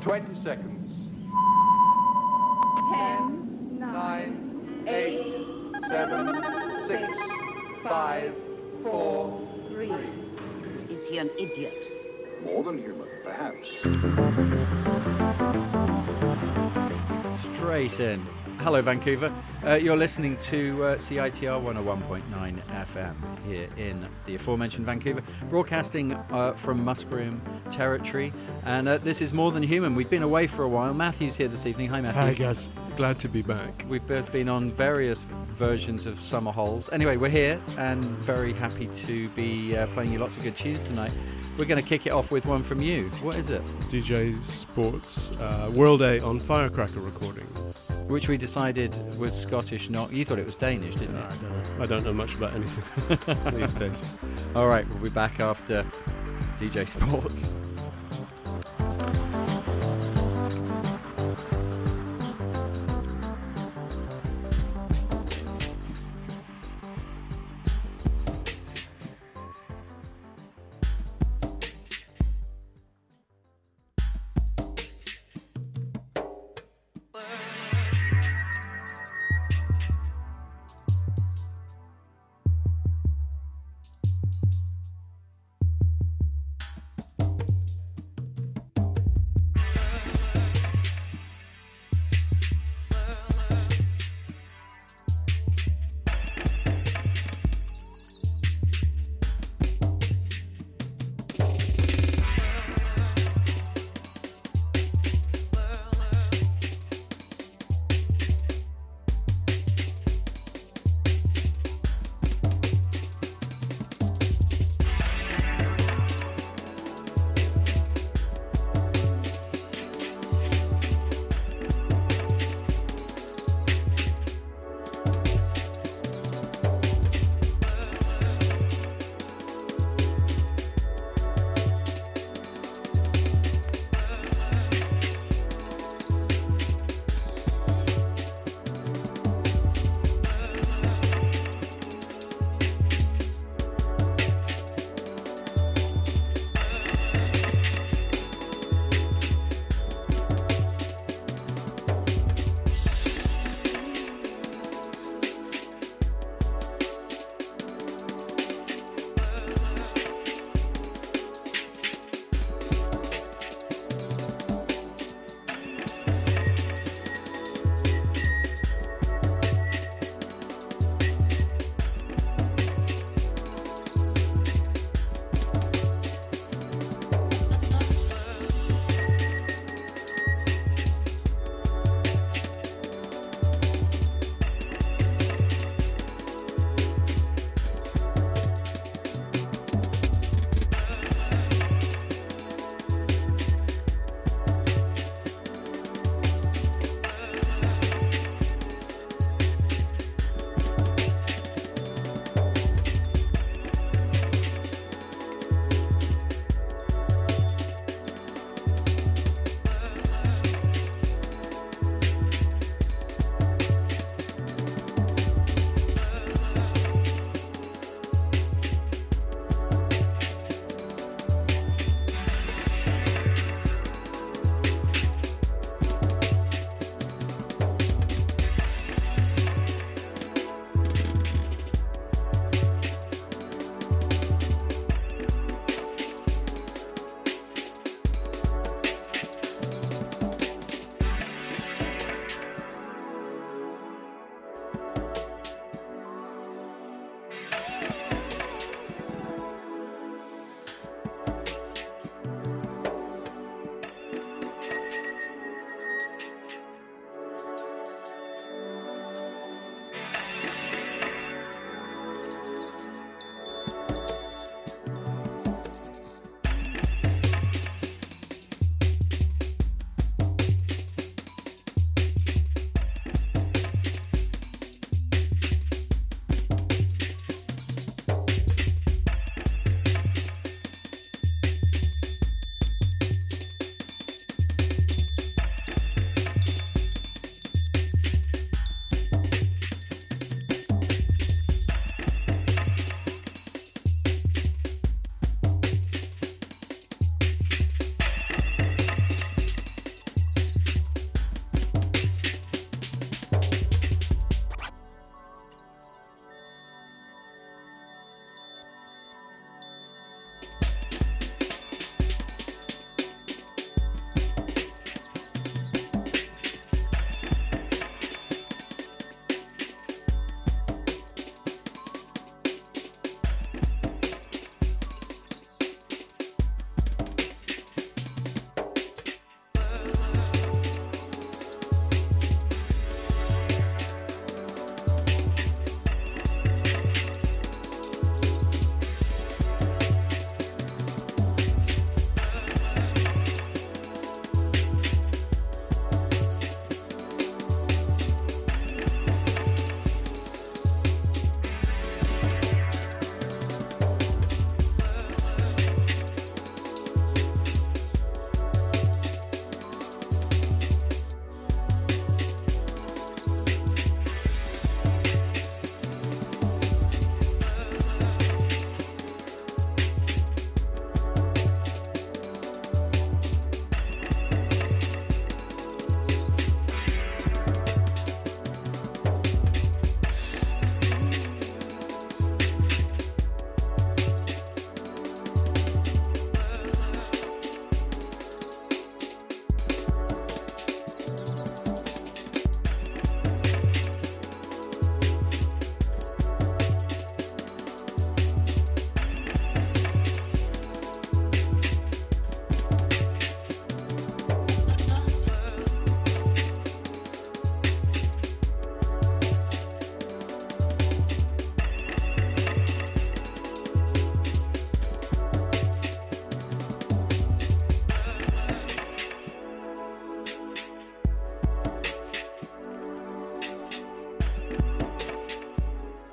Twenty seconds. Ten, Nine, eight, seven, six, five, four, three. Is he an idiot? More than human, perhaps. Straight in. Hello, Vancouver. Uh, you're listening to uh, CITR 101.9 FM here in the aforementioned Vancouver, broadcasting uh, from Musqueam territory. And uh, this is More Than Human. We've been away for a while. Matthew's here this evening. Hi, Matthew. Hi, guys. Glad to be back. We've both been on various versions of Summer Holes. Anyway, we're here and very happy to be uh, playing you lots of good tunes tonight. We're going to kick it off with one from you. What is it? DJ Sports uh, World A on Firecracker Recordings. Which we decided was Scottish, not. You thought it was Danish, didn't you? I don't know. I don't know much about anything these days. All right, we'll be back after DJ Sports.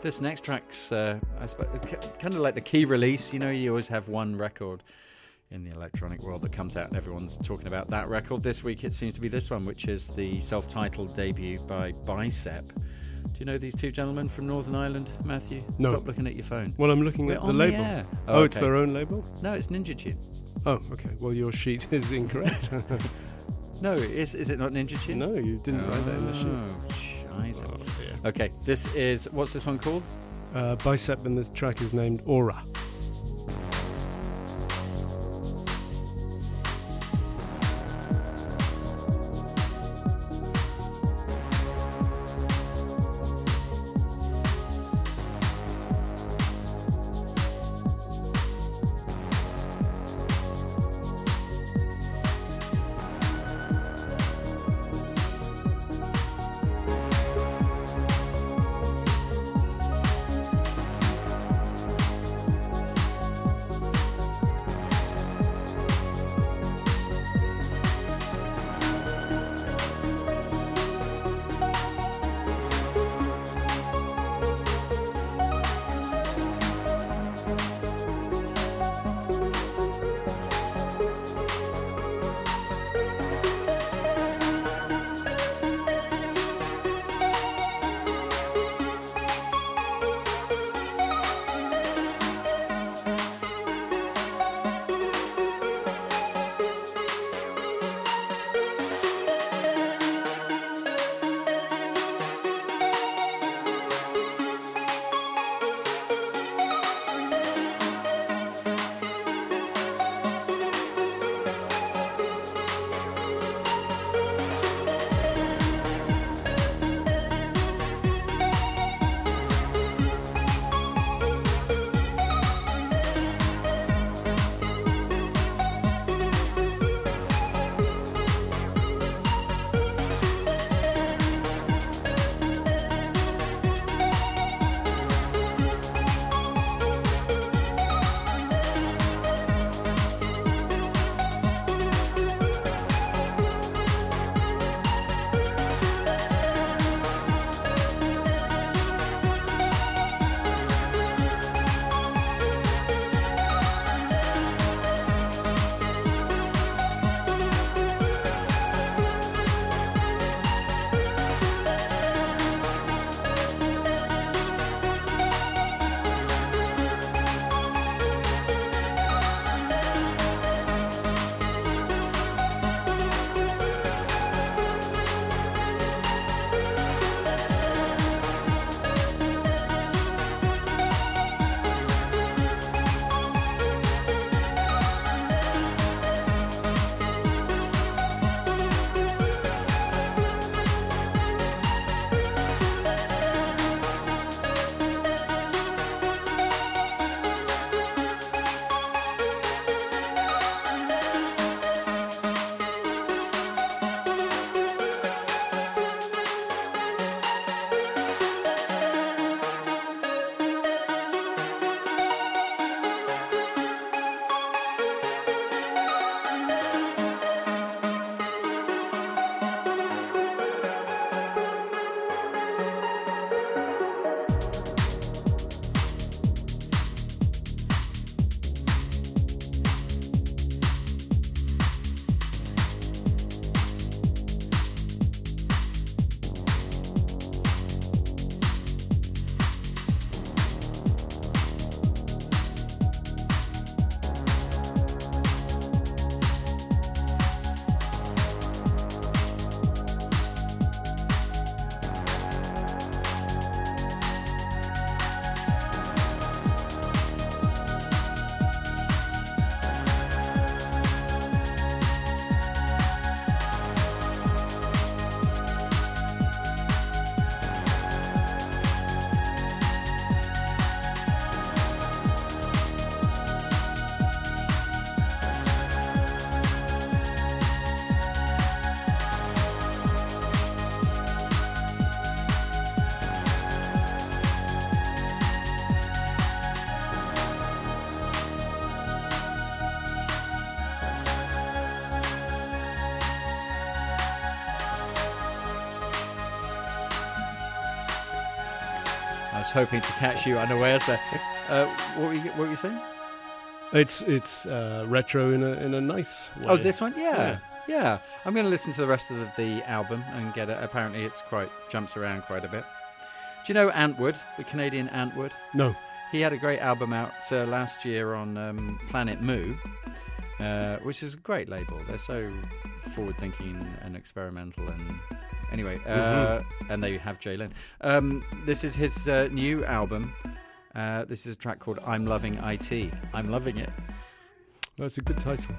This next track's, uh, I suppose, kind of like the key release. You know, you always have one record in the electronic world that comes out and everyone's talking about that record. This week it seems to be this one, which is the self titled debut by Bicep. Do you know these two gentlemen from Northern Ireland, Matthew? No. Stop looking at your phone. Well, I'm looking We're at the the label. air. Oh, Oh, it's their own label? No, it's Ninja Tune. Oh, okay. Well, your sheet is incorrect. No, is, is it not Ninja Tune? no, you didn't write that in the sheet. Scheiße. Oh. Okay, this is, what's this one called? Uh, Bicep and this track is named Aura. Was hoping to catch you unawares there. Uh, what, were you, what were you saying? It's it's uh, retro in a in a nice way. Oh, this one? Yeah. Yeah. Yeah. I'm going to listen to the rest of the album and get it. Apparently, it's quite, jumps around quite a bit. Do you know Antwood, the Canadian Antwood? No. He had a great album out uh, last year on um, Planet Mu, uh, which is a great label. They're so forward thinking and experimental. And anyway, uh, and they have Jlin. Um, this is his uh, new album. Uh, this is a track called I'm Loving IT. I'm loving it. That's a good title.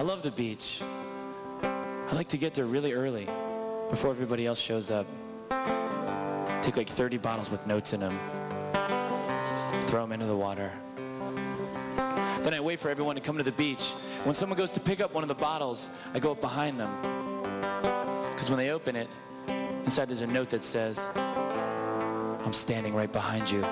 I love the beach. I like to get there really early before everybody else shows up. Take like 30 bottles with notes in them. Throw them into the water. Then I wait for everyone to come to the beach. When someone goes to pick up one of the bottles, I go up behind them. Because when they open it, inside there's a note that says, I'm standing right behind you.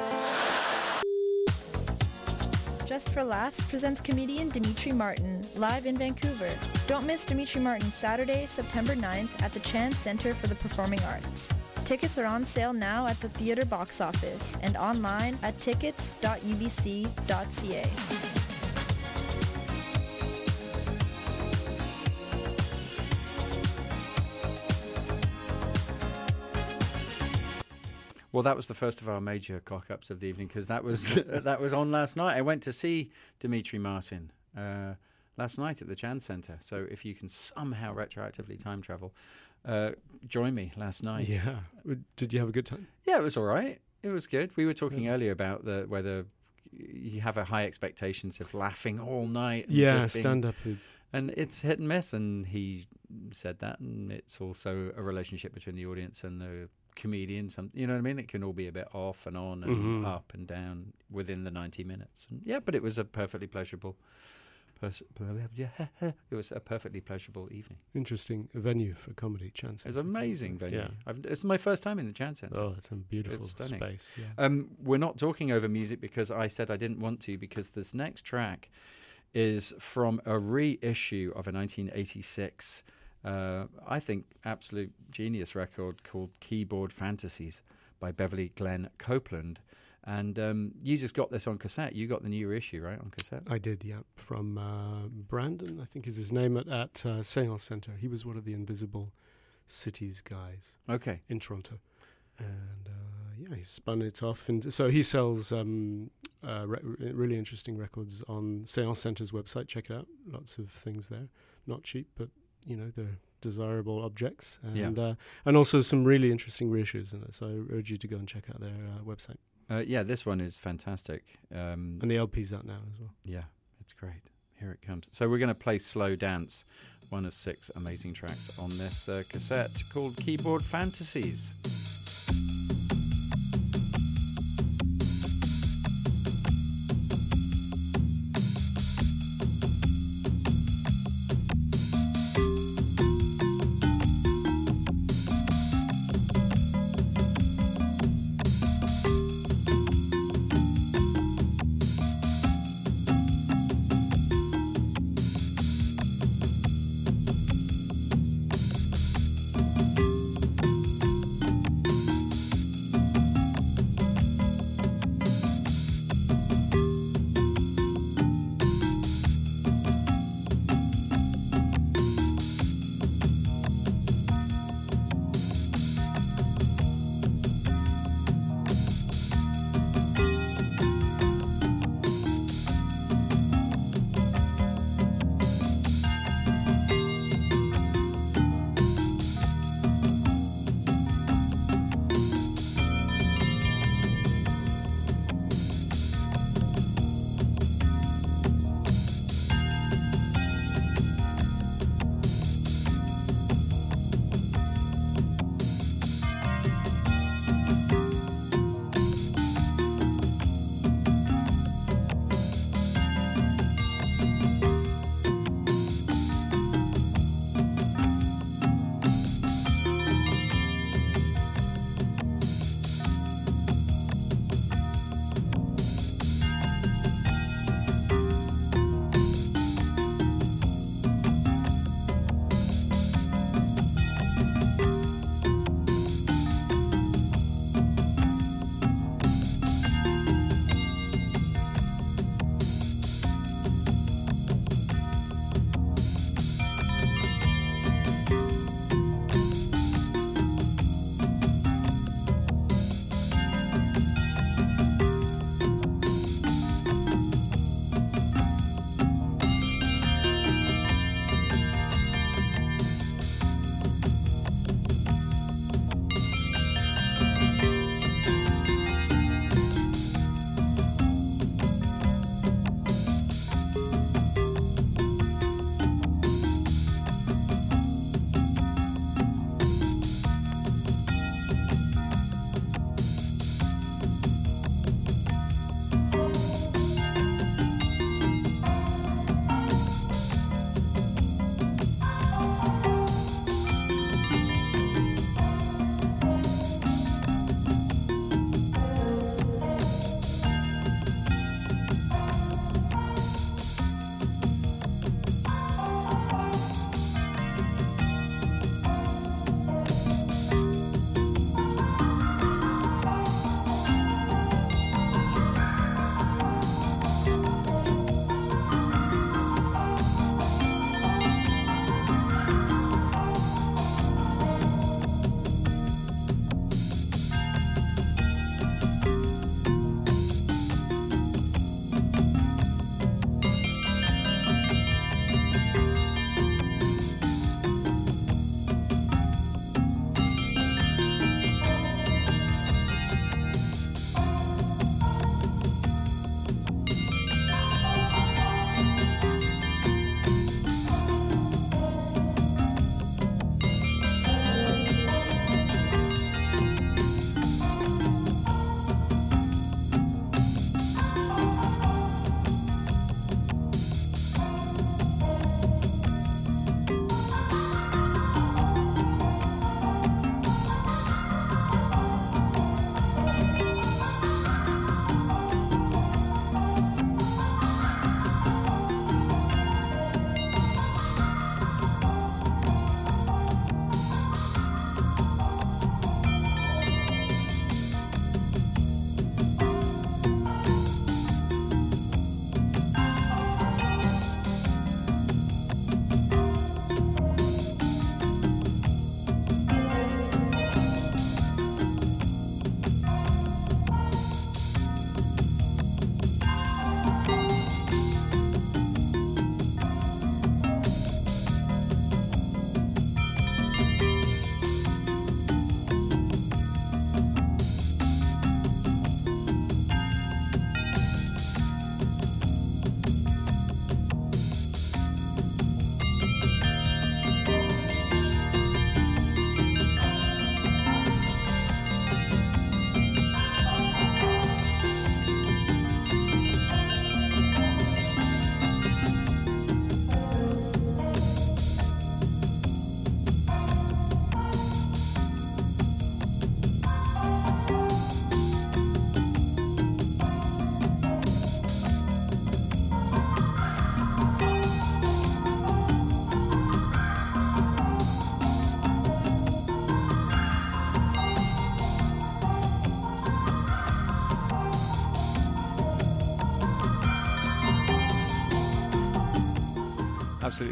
For Laughs presents comedian Demetri Martin live in Vancouver. Don't miss Demetri Martin Saturday, September 9th at the Chan Center for the Performing Arts. Tickets are on sale now at the theater box office and online at tickets.ubc.ca. Well, that was the first of our major cock-ups of the evening because that was that was on last night. I went to see Demetri Martin uh, last night at the Chan Center. So if you can somehow retroactively time travel, uh, join me last night. Yeah. Did you have a good time? Yeah, it was all right. It was good. We were talking earlier about the whether you have a high expectations of laughing all night. and Yeah, being- stand up. and it's hit and miss. And he said that, and it's also a relationship between the audience and the comedian. Some, you know what I mean? It can all be a bit off and on and Mhm. up and down within the ninety minutes. And yeah, but it was a perfectly pleasurable. Pers- it was a perfectly pleasurable evening. Interesting venue for comedy, chance. It was an amazing venue. Yeah. I've, it's my first time in the Chan Centre. Oh, it's a beautiful It's stunning. space. Yeah. Um, we're not talking over music because I said I didn't want to because this next track is from a reissue of a 1986, uh, I think, absolute genius record called Keyboard Fantasies by Beverly Glenn Copeland. And um, you just got this on cassette. You got the new issue, right, on cassette? I did, yeah, from uh, Brandon, I think is his name, at, at uh, Seance Center. He was one of the Invisible Cities guys Okay. in Toronto. And uh, yeah, he spun it off. And so he sells um, uh, re- really interesting records on Seance Center's website. Check it out. Lots of things there. Not cheap, but, you know, they're desirable objects. Yeah. And, uh, and also some really interesting reissues in it. So I urge you to go and check out their uh, website. Uh, yeah, this one is fantastic. Um, And the LP's out now as well. yeah, it's great. Here it comes. So we're going to play Slow Dance, one of six amazing tracks on this uh, cassette called Keyboard Fantasies.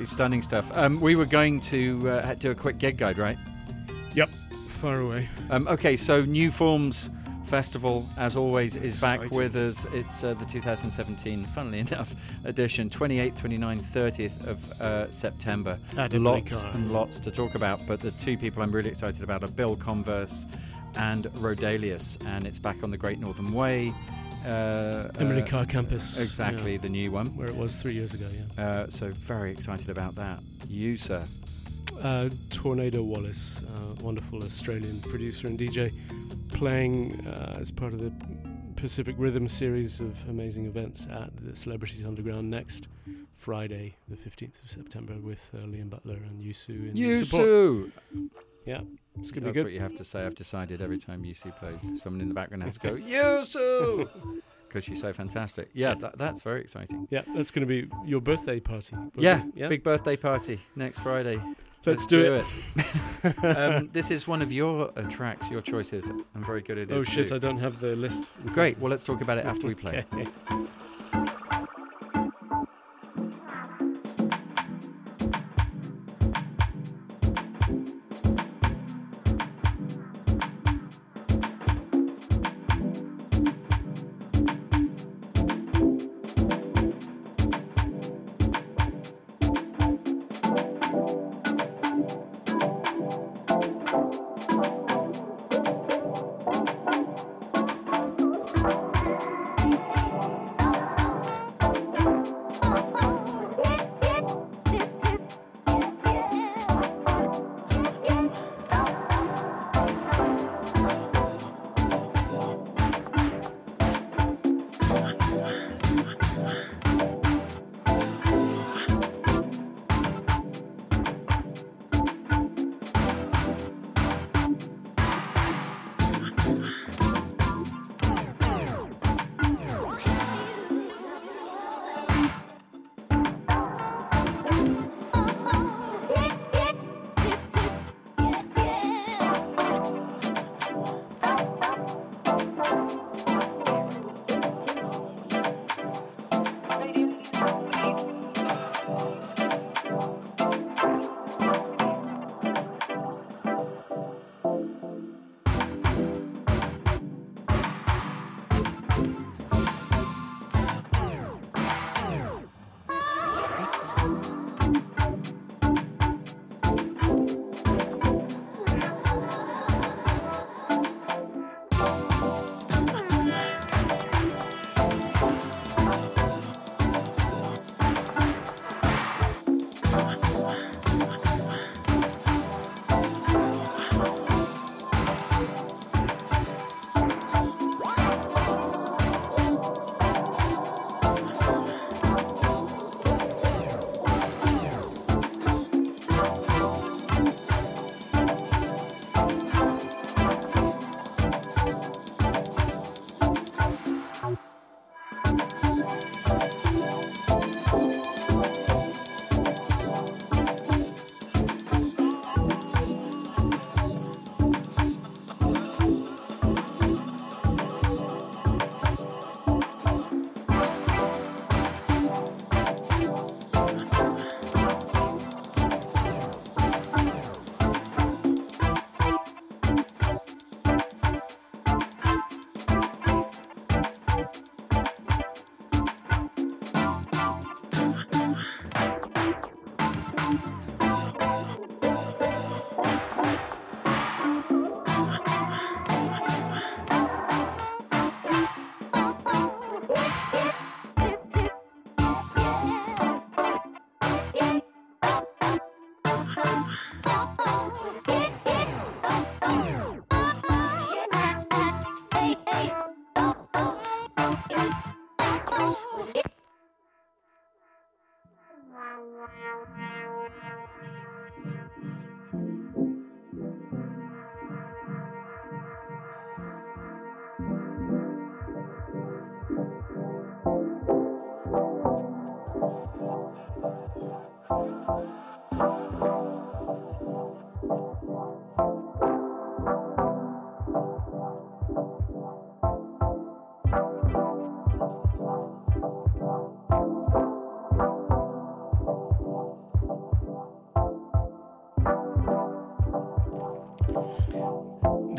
Absolutely stunning stuff. Um, we were going to uh, do a quick gig guide, right? Yep, far away. Um, okay, so New Forms Festival, as always, is back with us. It's uh, the 2017, funnily enough, edition, 28th, 29th, 30th of uh, September. Lots and lots to talk about, but the two people I'm really excited about are Bill Converse and Roedelius, and it's back on the Great Northern Way. Uh, Emily uh, Carr campus. Exactly, yeah, the new one. where it was three years ago, yeah. Uh, so very excited about that. You, sir. Uh, Tornado Wallace, uh, wonderful Australian producer and DJ, playing uh, as part of the Pacific Rhythm series of amazing events at the Celebrities Underground next Friday, the 15th of September, with uh, Liam Butler and Yu Su in support. Yeah, it's going to be That's good. what you have to say. I've decided every time Yu Su plays, someone in the background has to go, Yu Su! Because she's so fantastic. Yeah, that, that's very exciting. Yeah, that's going to be your birthday party. Yeah, yeah. big birthday party next Friday. Let's, do, it. um, this is one of your uh, tracks, your choices. I'm very good at it. Oh shit! I don't have the list. Great. Well, let's talk about it after we play. Okay.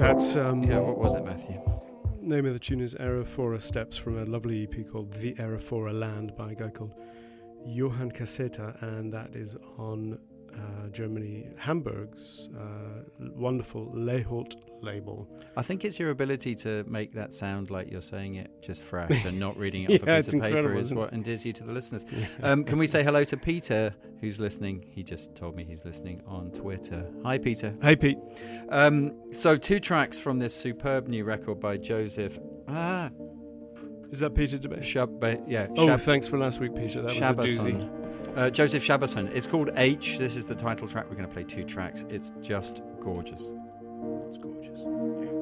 That's um, Yeah, what was it, Matthew? name of the tune is Aerophora Steps from a lovely EP called The Aerophora Land by a guy called Johann Casseta, and that is on uh, Germany, Hamburg's uh, wonderful Leholt label. I think it's your ability to make that sound like you're saying it just fresh and not reading it off Yeah, a piece of paper is what endears you to the listeners. Um, can we say hello to Peter, who's listening? He just told me he's listening on Twitter. Hi, Peter. Hey, Pete. Um, so, two tracks from this superb new record by Joseph. Ah, Is that Peter DeBay? Shab, yeah. Oh, Shab- thanks for last week, Peter. That was a doozy. Uh, Joseph Shabason. It's called Aytche. This is the title track. We're going to play two tracks. It's just gorgeous. It's gorgeous. Thank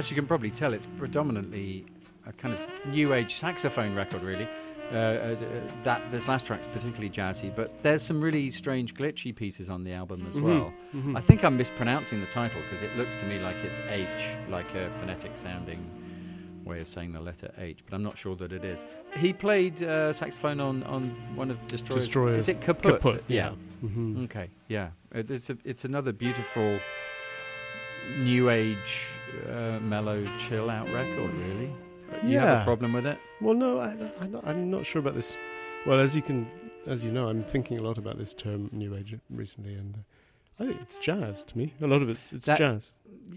As you can probably tell, it's predominantly a kind of new age saxophone record, really. Uh, uh, that this last track's particularly jazzy, but there's some really strange glitchy pieces on the album as Mhm, well. mhm. I think I'm mispronouncing the title because it looks to me like it's H, like a phonetic sounding way of saying the letter H, but I'm not sure that it is. He played uh, saxophone on, on one of Destroyer's. Destroyers. Is it Kaputt? Kaputt, yeah. yeah. Mhm. Okay, yeah. It's, a, it's another beautiful new age, uh, mellow, chill out record, really. You have a problem with it? Well, no, I, I'm, not, I'm not sure about this. Well, as you can, as you know, I'm thinking a lot about this term new age recently, and uh, I think it's jazz to me. A lot of it's it's That- jazz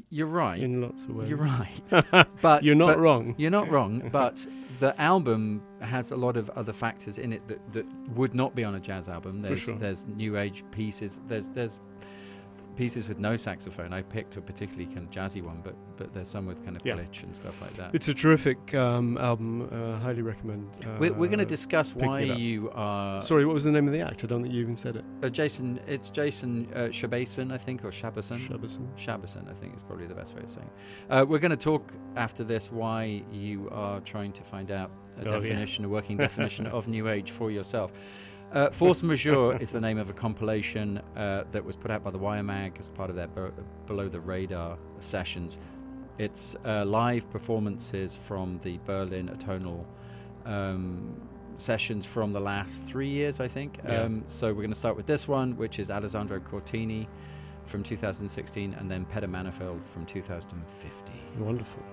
You're right. in lots of ways. You're right. but You're not but wrong. You're not wrong, but the album has a lot of other factors in it that, that would not be on a jazz album. For There's sure. there's new age pieces. There's there's pieces with no saxophone. I picked a particularly kind of jazzy one, but but there's some with kind of Yeah. glitch and stuff like that. It's a terrific um, album. Uh, highly recommend. Uh, we're we're going to discuss why you are. Sorry, what was the name of the act? I don't think you even said it. Uh, Jason, it's Jason uh, Shabason, I think, or Shabason. Shabason. Shabason, I think is probably the best way of saying it. Uh, we're going to talk after this why you are trying to find out a Oh, yeah. definition, a working definition of New Age for yourself. Uh, Force Majeure is the name of a compilation uh, that was put out by the Wire Mag as part of their Be- Below the Radar sessions. It's uh, live performances from the Berlin Atonal um, sessions from the last three years, I think. Yeah. Um, so we're going to start with this one, which is Alessandro Cortini from 2016, and then Peter Manifeld from 2015. Wonderful.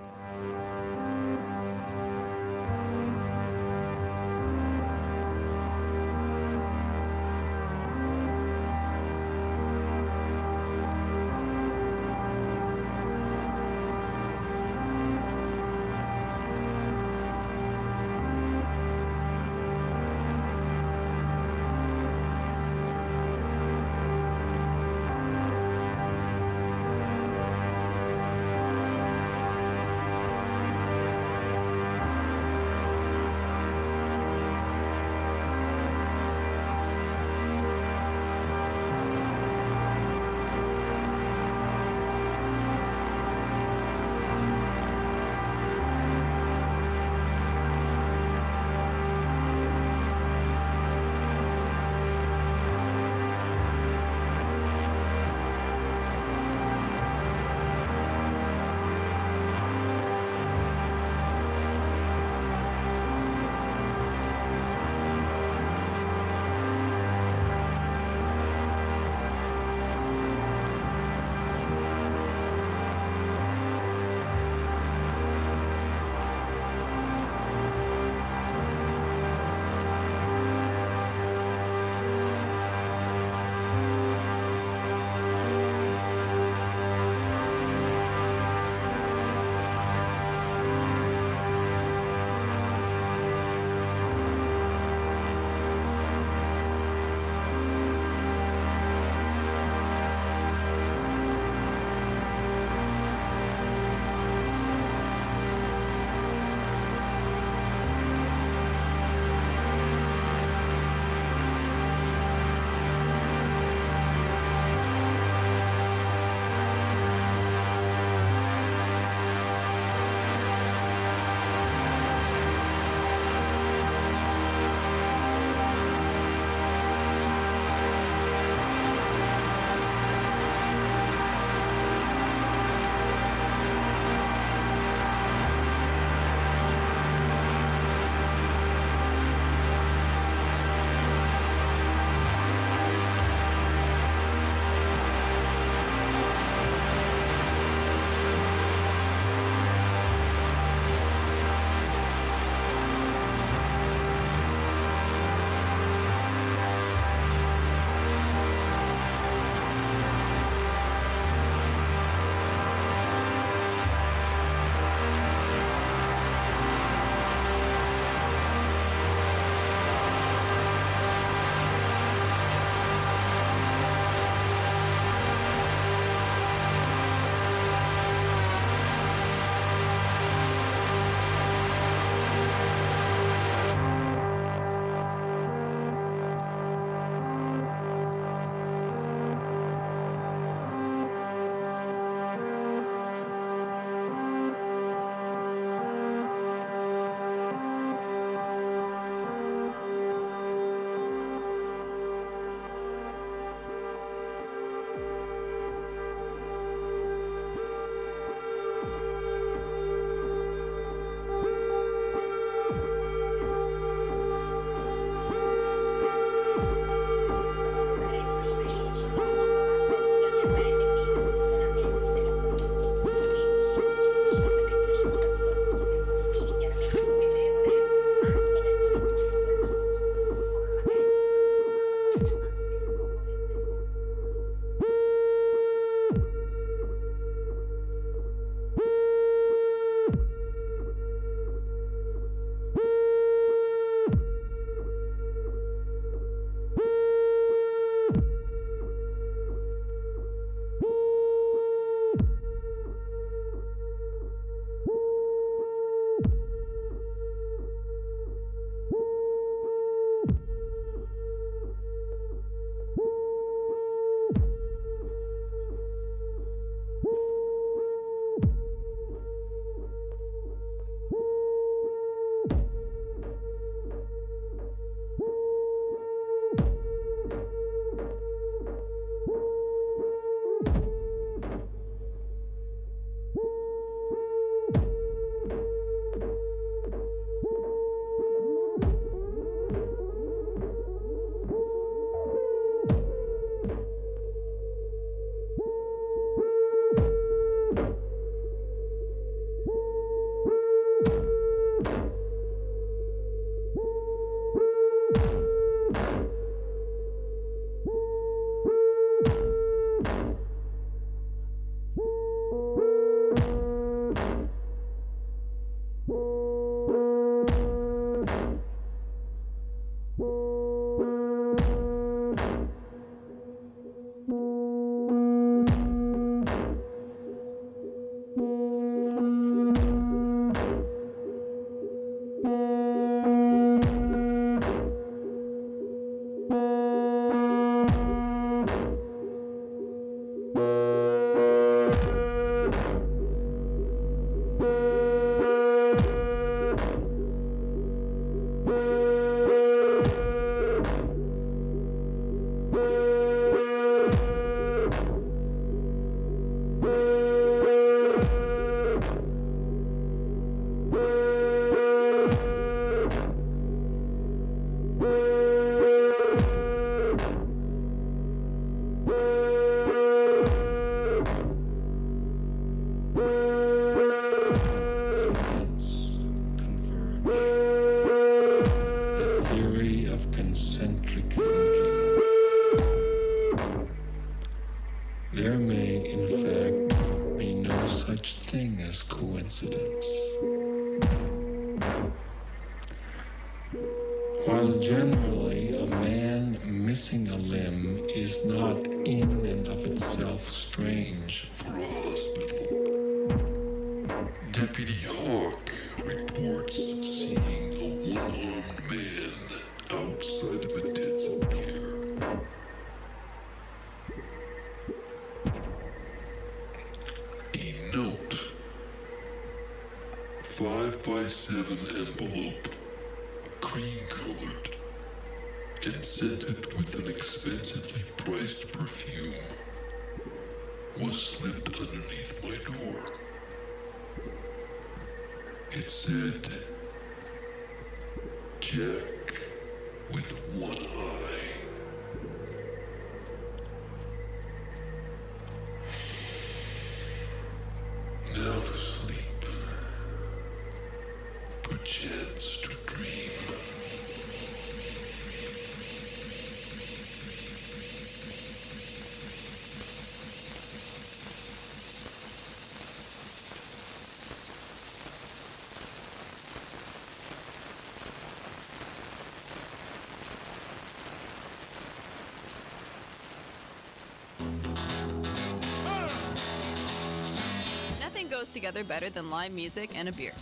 Goes together better than live music and a beer.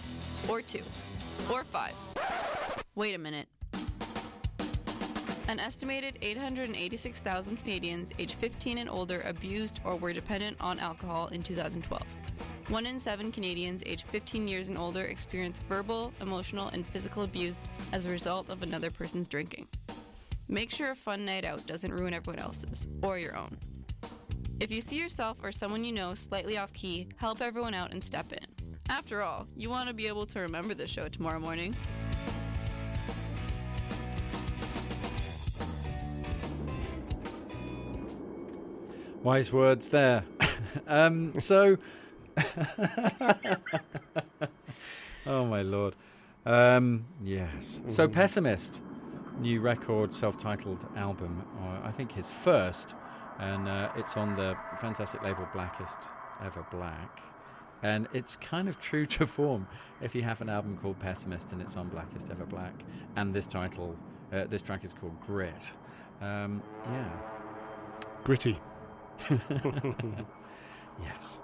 Or two. Or five. Wait a minute. An estimated 886,000 Canadians aged 15 and older abused or were dependent on alcohol in 2012. One in seven Canadians aged 15 years and older experience verbal, emotional, and physical abuse as a result of another person's drinking. Make sure a fun night out doesn't ruin everyone else's, or your own. If you see yourself or someone you know slightly off key, help everyone out and step in. After all, you want to be able to remember the show tomorrow morning. Wise words there. um, so, oh my lord. Um, yes. So, pessimist, new record, self-titled album. Or I think his first, and uh, it's on the fantastic label Blackest Ever Black. And it's kind of true to form. If you have an album called Pessimist and it's on Blackest Ever Black, and this title, uh, this track is called Grit. Um, yeah. Gritty. yes.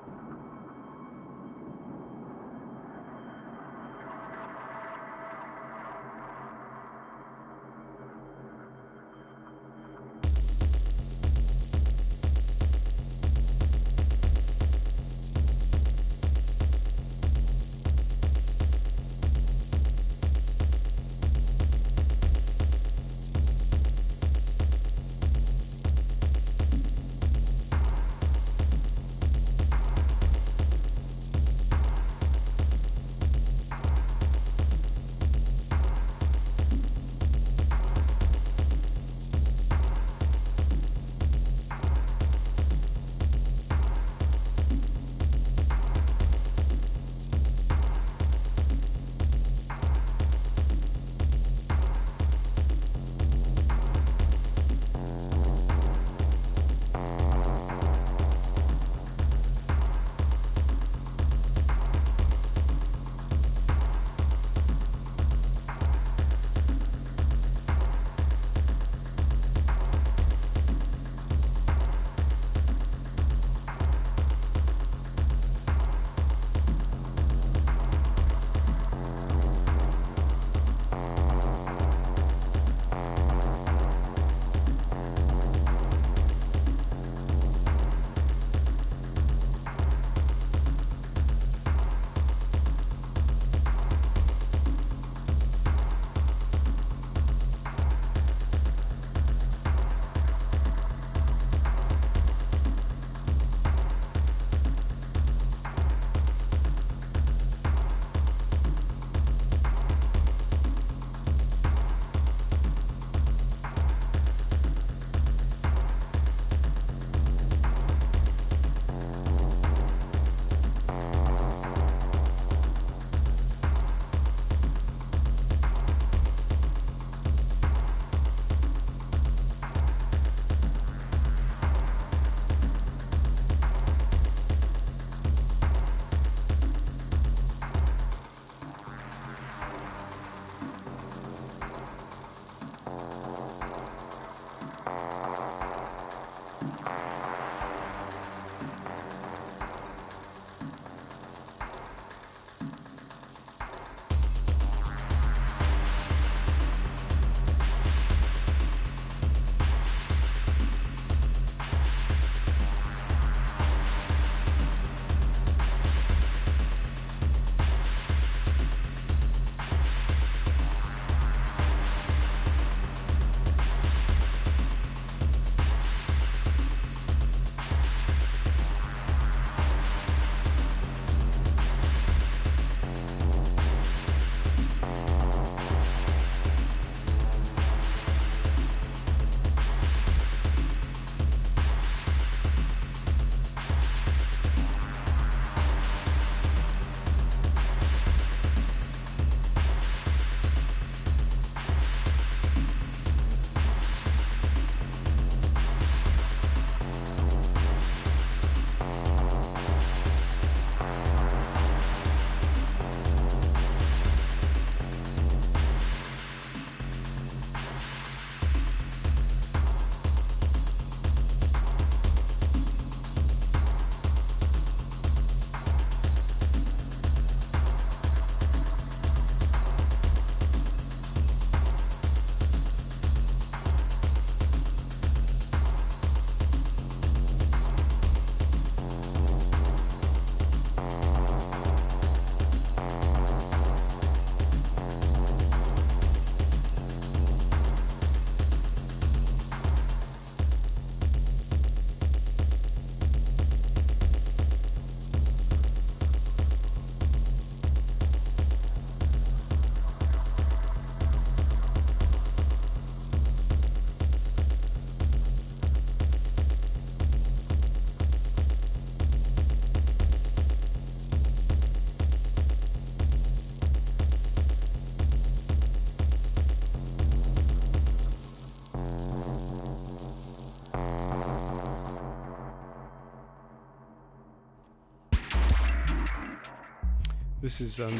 This is um,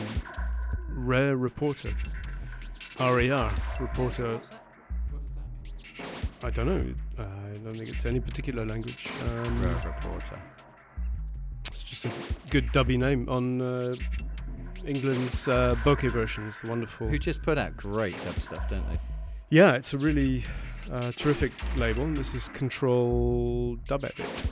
Rare Reporter. RER, Reporter. I don't know. Uh, I don't think it's any particular language. Um, Rare Reporter. It's just a good dubby name on uh, England's uh, bokeh versions. The wonderful. Who just put out great dub stuff, don't they? Yeah, it's a really uh, terrific label. And this is Control Dub Edit.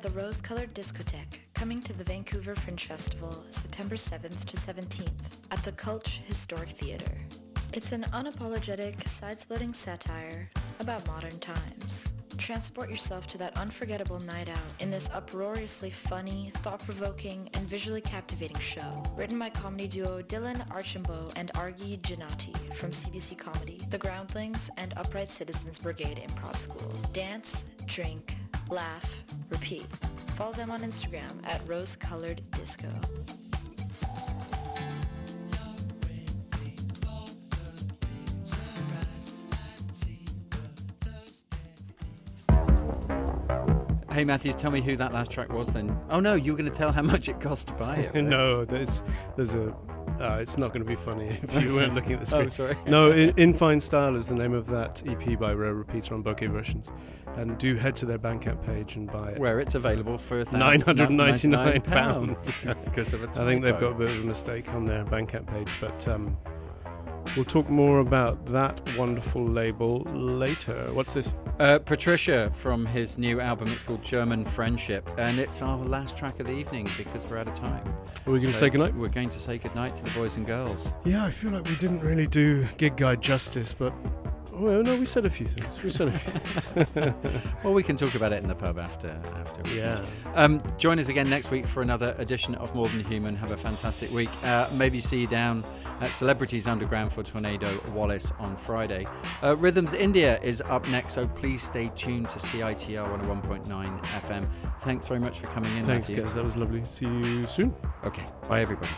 At the Rose Colored Discotheque, coming to the Vancouver Fringe Festival September 7th to 17th at the Cultch Historic Theatre. It's an unapologetic, side-splitting satire about modern times. Transport yourself to that unforgettable night out in this uproariously funny, thought-provoking, and visually captivating show. Written by comedy duo Dylan Archambault and Argy Janati from CBC Comedy, The Groundlings, and Upright Citizens Brigade Improv School. Dance, drink, laugh, repeat. Follow them on Instagram at Rose Colored Disco. Hey hey, Matthew, tell me who that last track was then. Oh, no, you were going to tell how much it cost to buy it. right? no, there's there's a. Uh, it's not going to be funny if you weren't looking at the screen. Oh, sorry. No, in, in Fine Style is the name of that EP by Rare Repeater on Bokeh Versions, and do head to their Bandcamp page and buy it. Where it's available for Nine hundred ninety-nine pounds pounds. because of a I think they've got a bit of a mistake on their Bandcamp page, but um, we'll talk more about that wonderful label later. What's this? Uh, Patricia from his new album. It's called German Friendship, and it's our last track of the evening because we're out of time. Are we going to So say goodnight? We're going to say goodnight to the boys and girls. Yeah, I feel like we didn't really do Gig Guide justice, but well, no, we said a few things. We said a few things. Well, we can talk about it in the pub after. After. we Yeah. Um, join us again next week for another edition of More Than Human. Have a fantastic week. Uh, maybe see you down at Celebrities Underground for Tornado Wallace on Friday. Uh, Rhythms India is up next, so please stay tuned to CITR 101.9 FM. Thanks very much for coming in, Thanks, Matthew. guys. That was lovely. See you soon. Okay, bye everybody.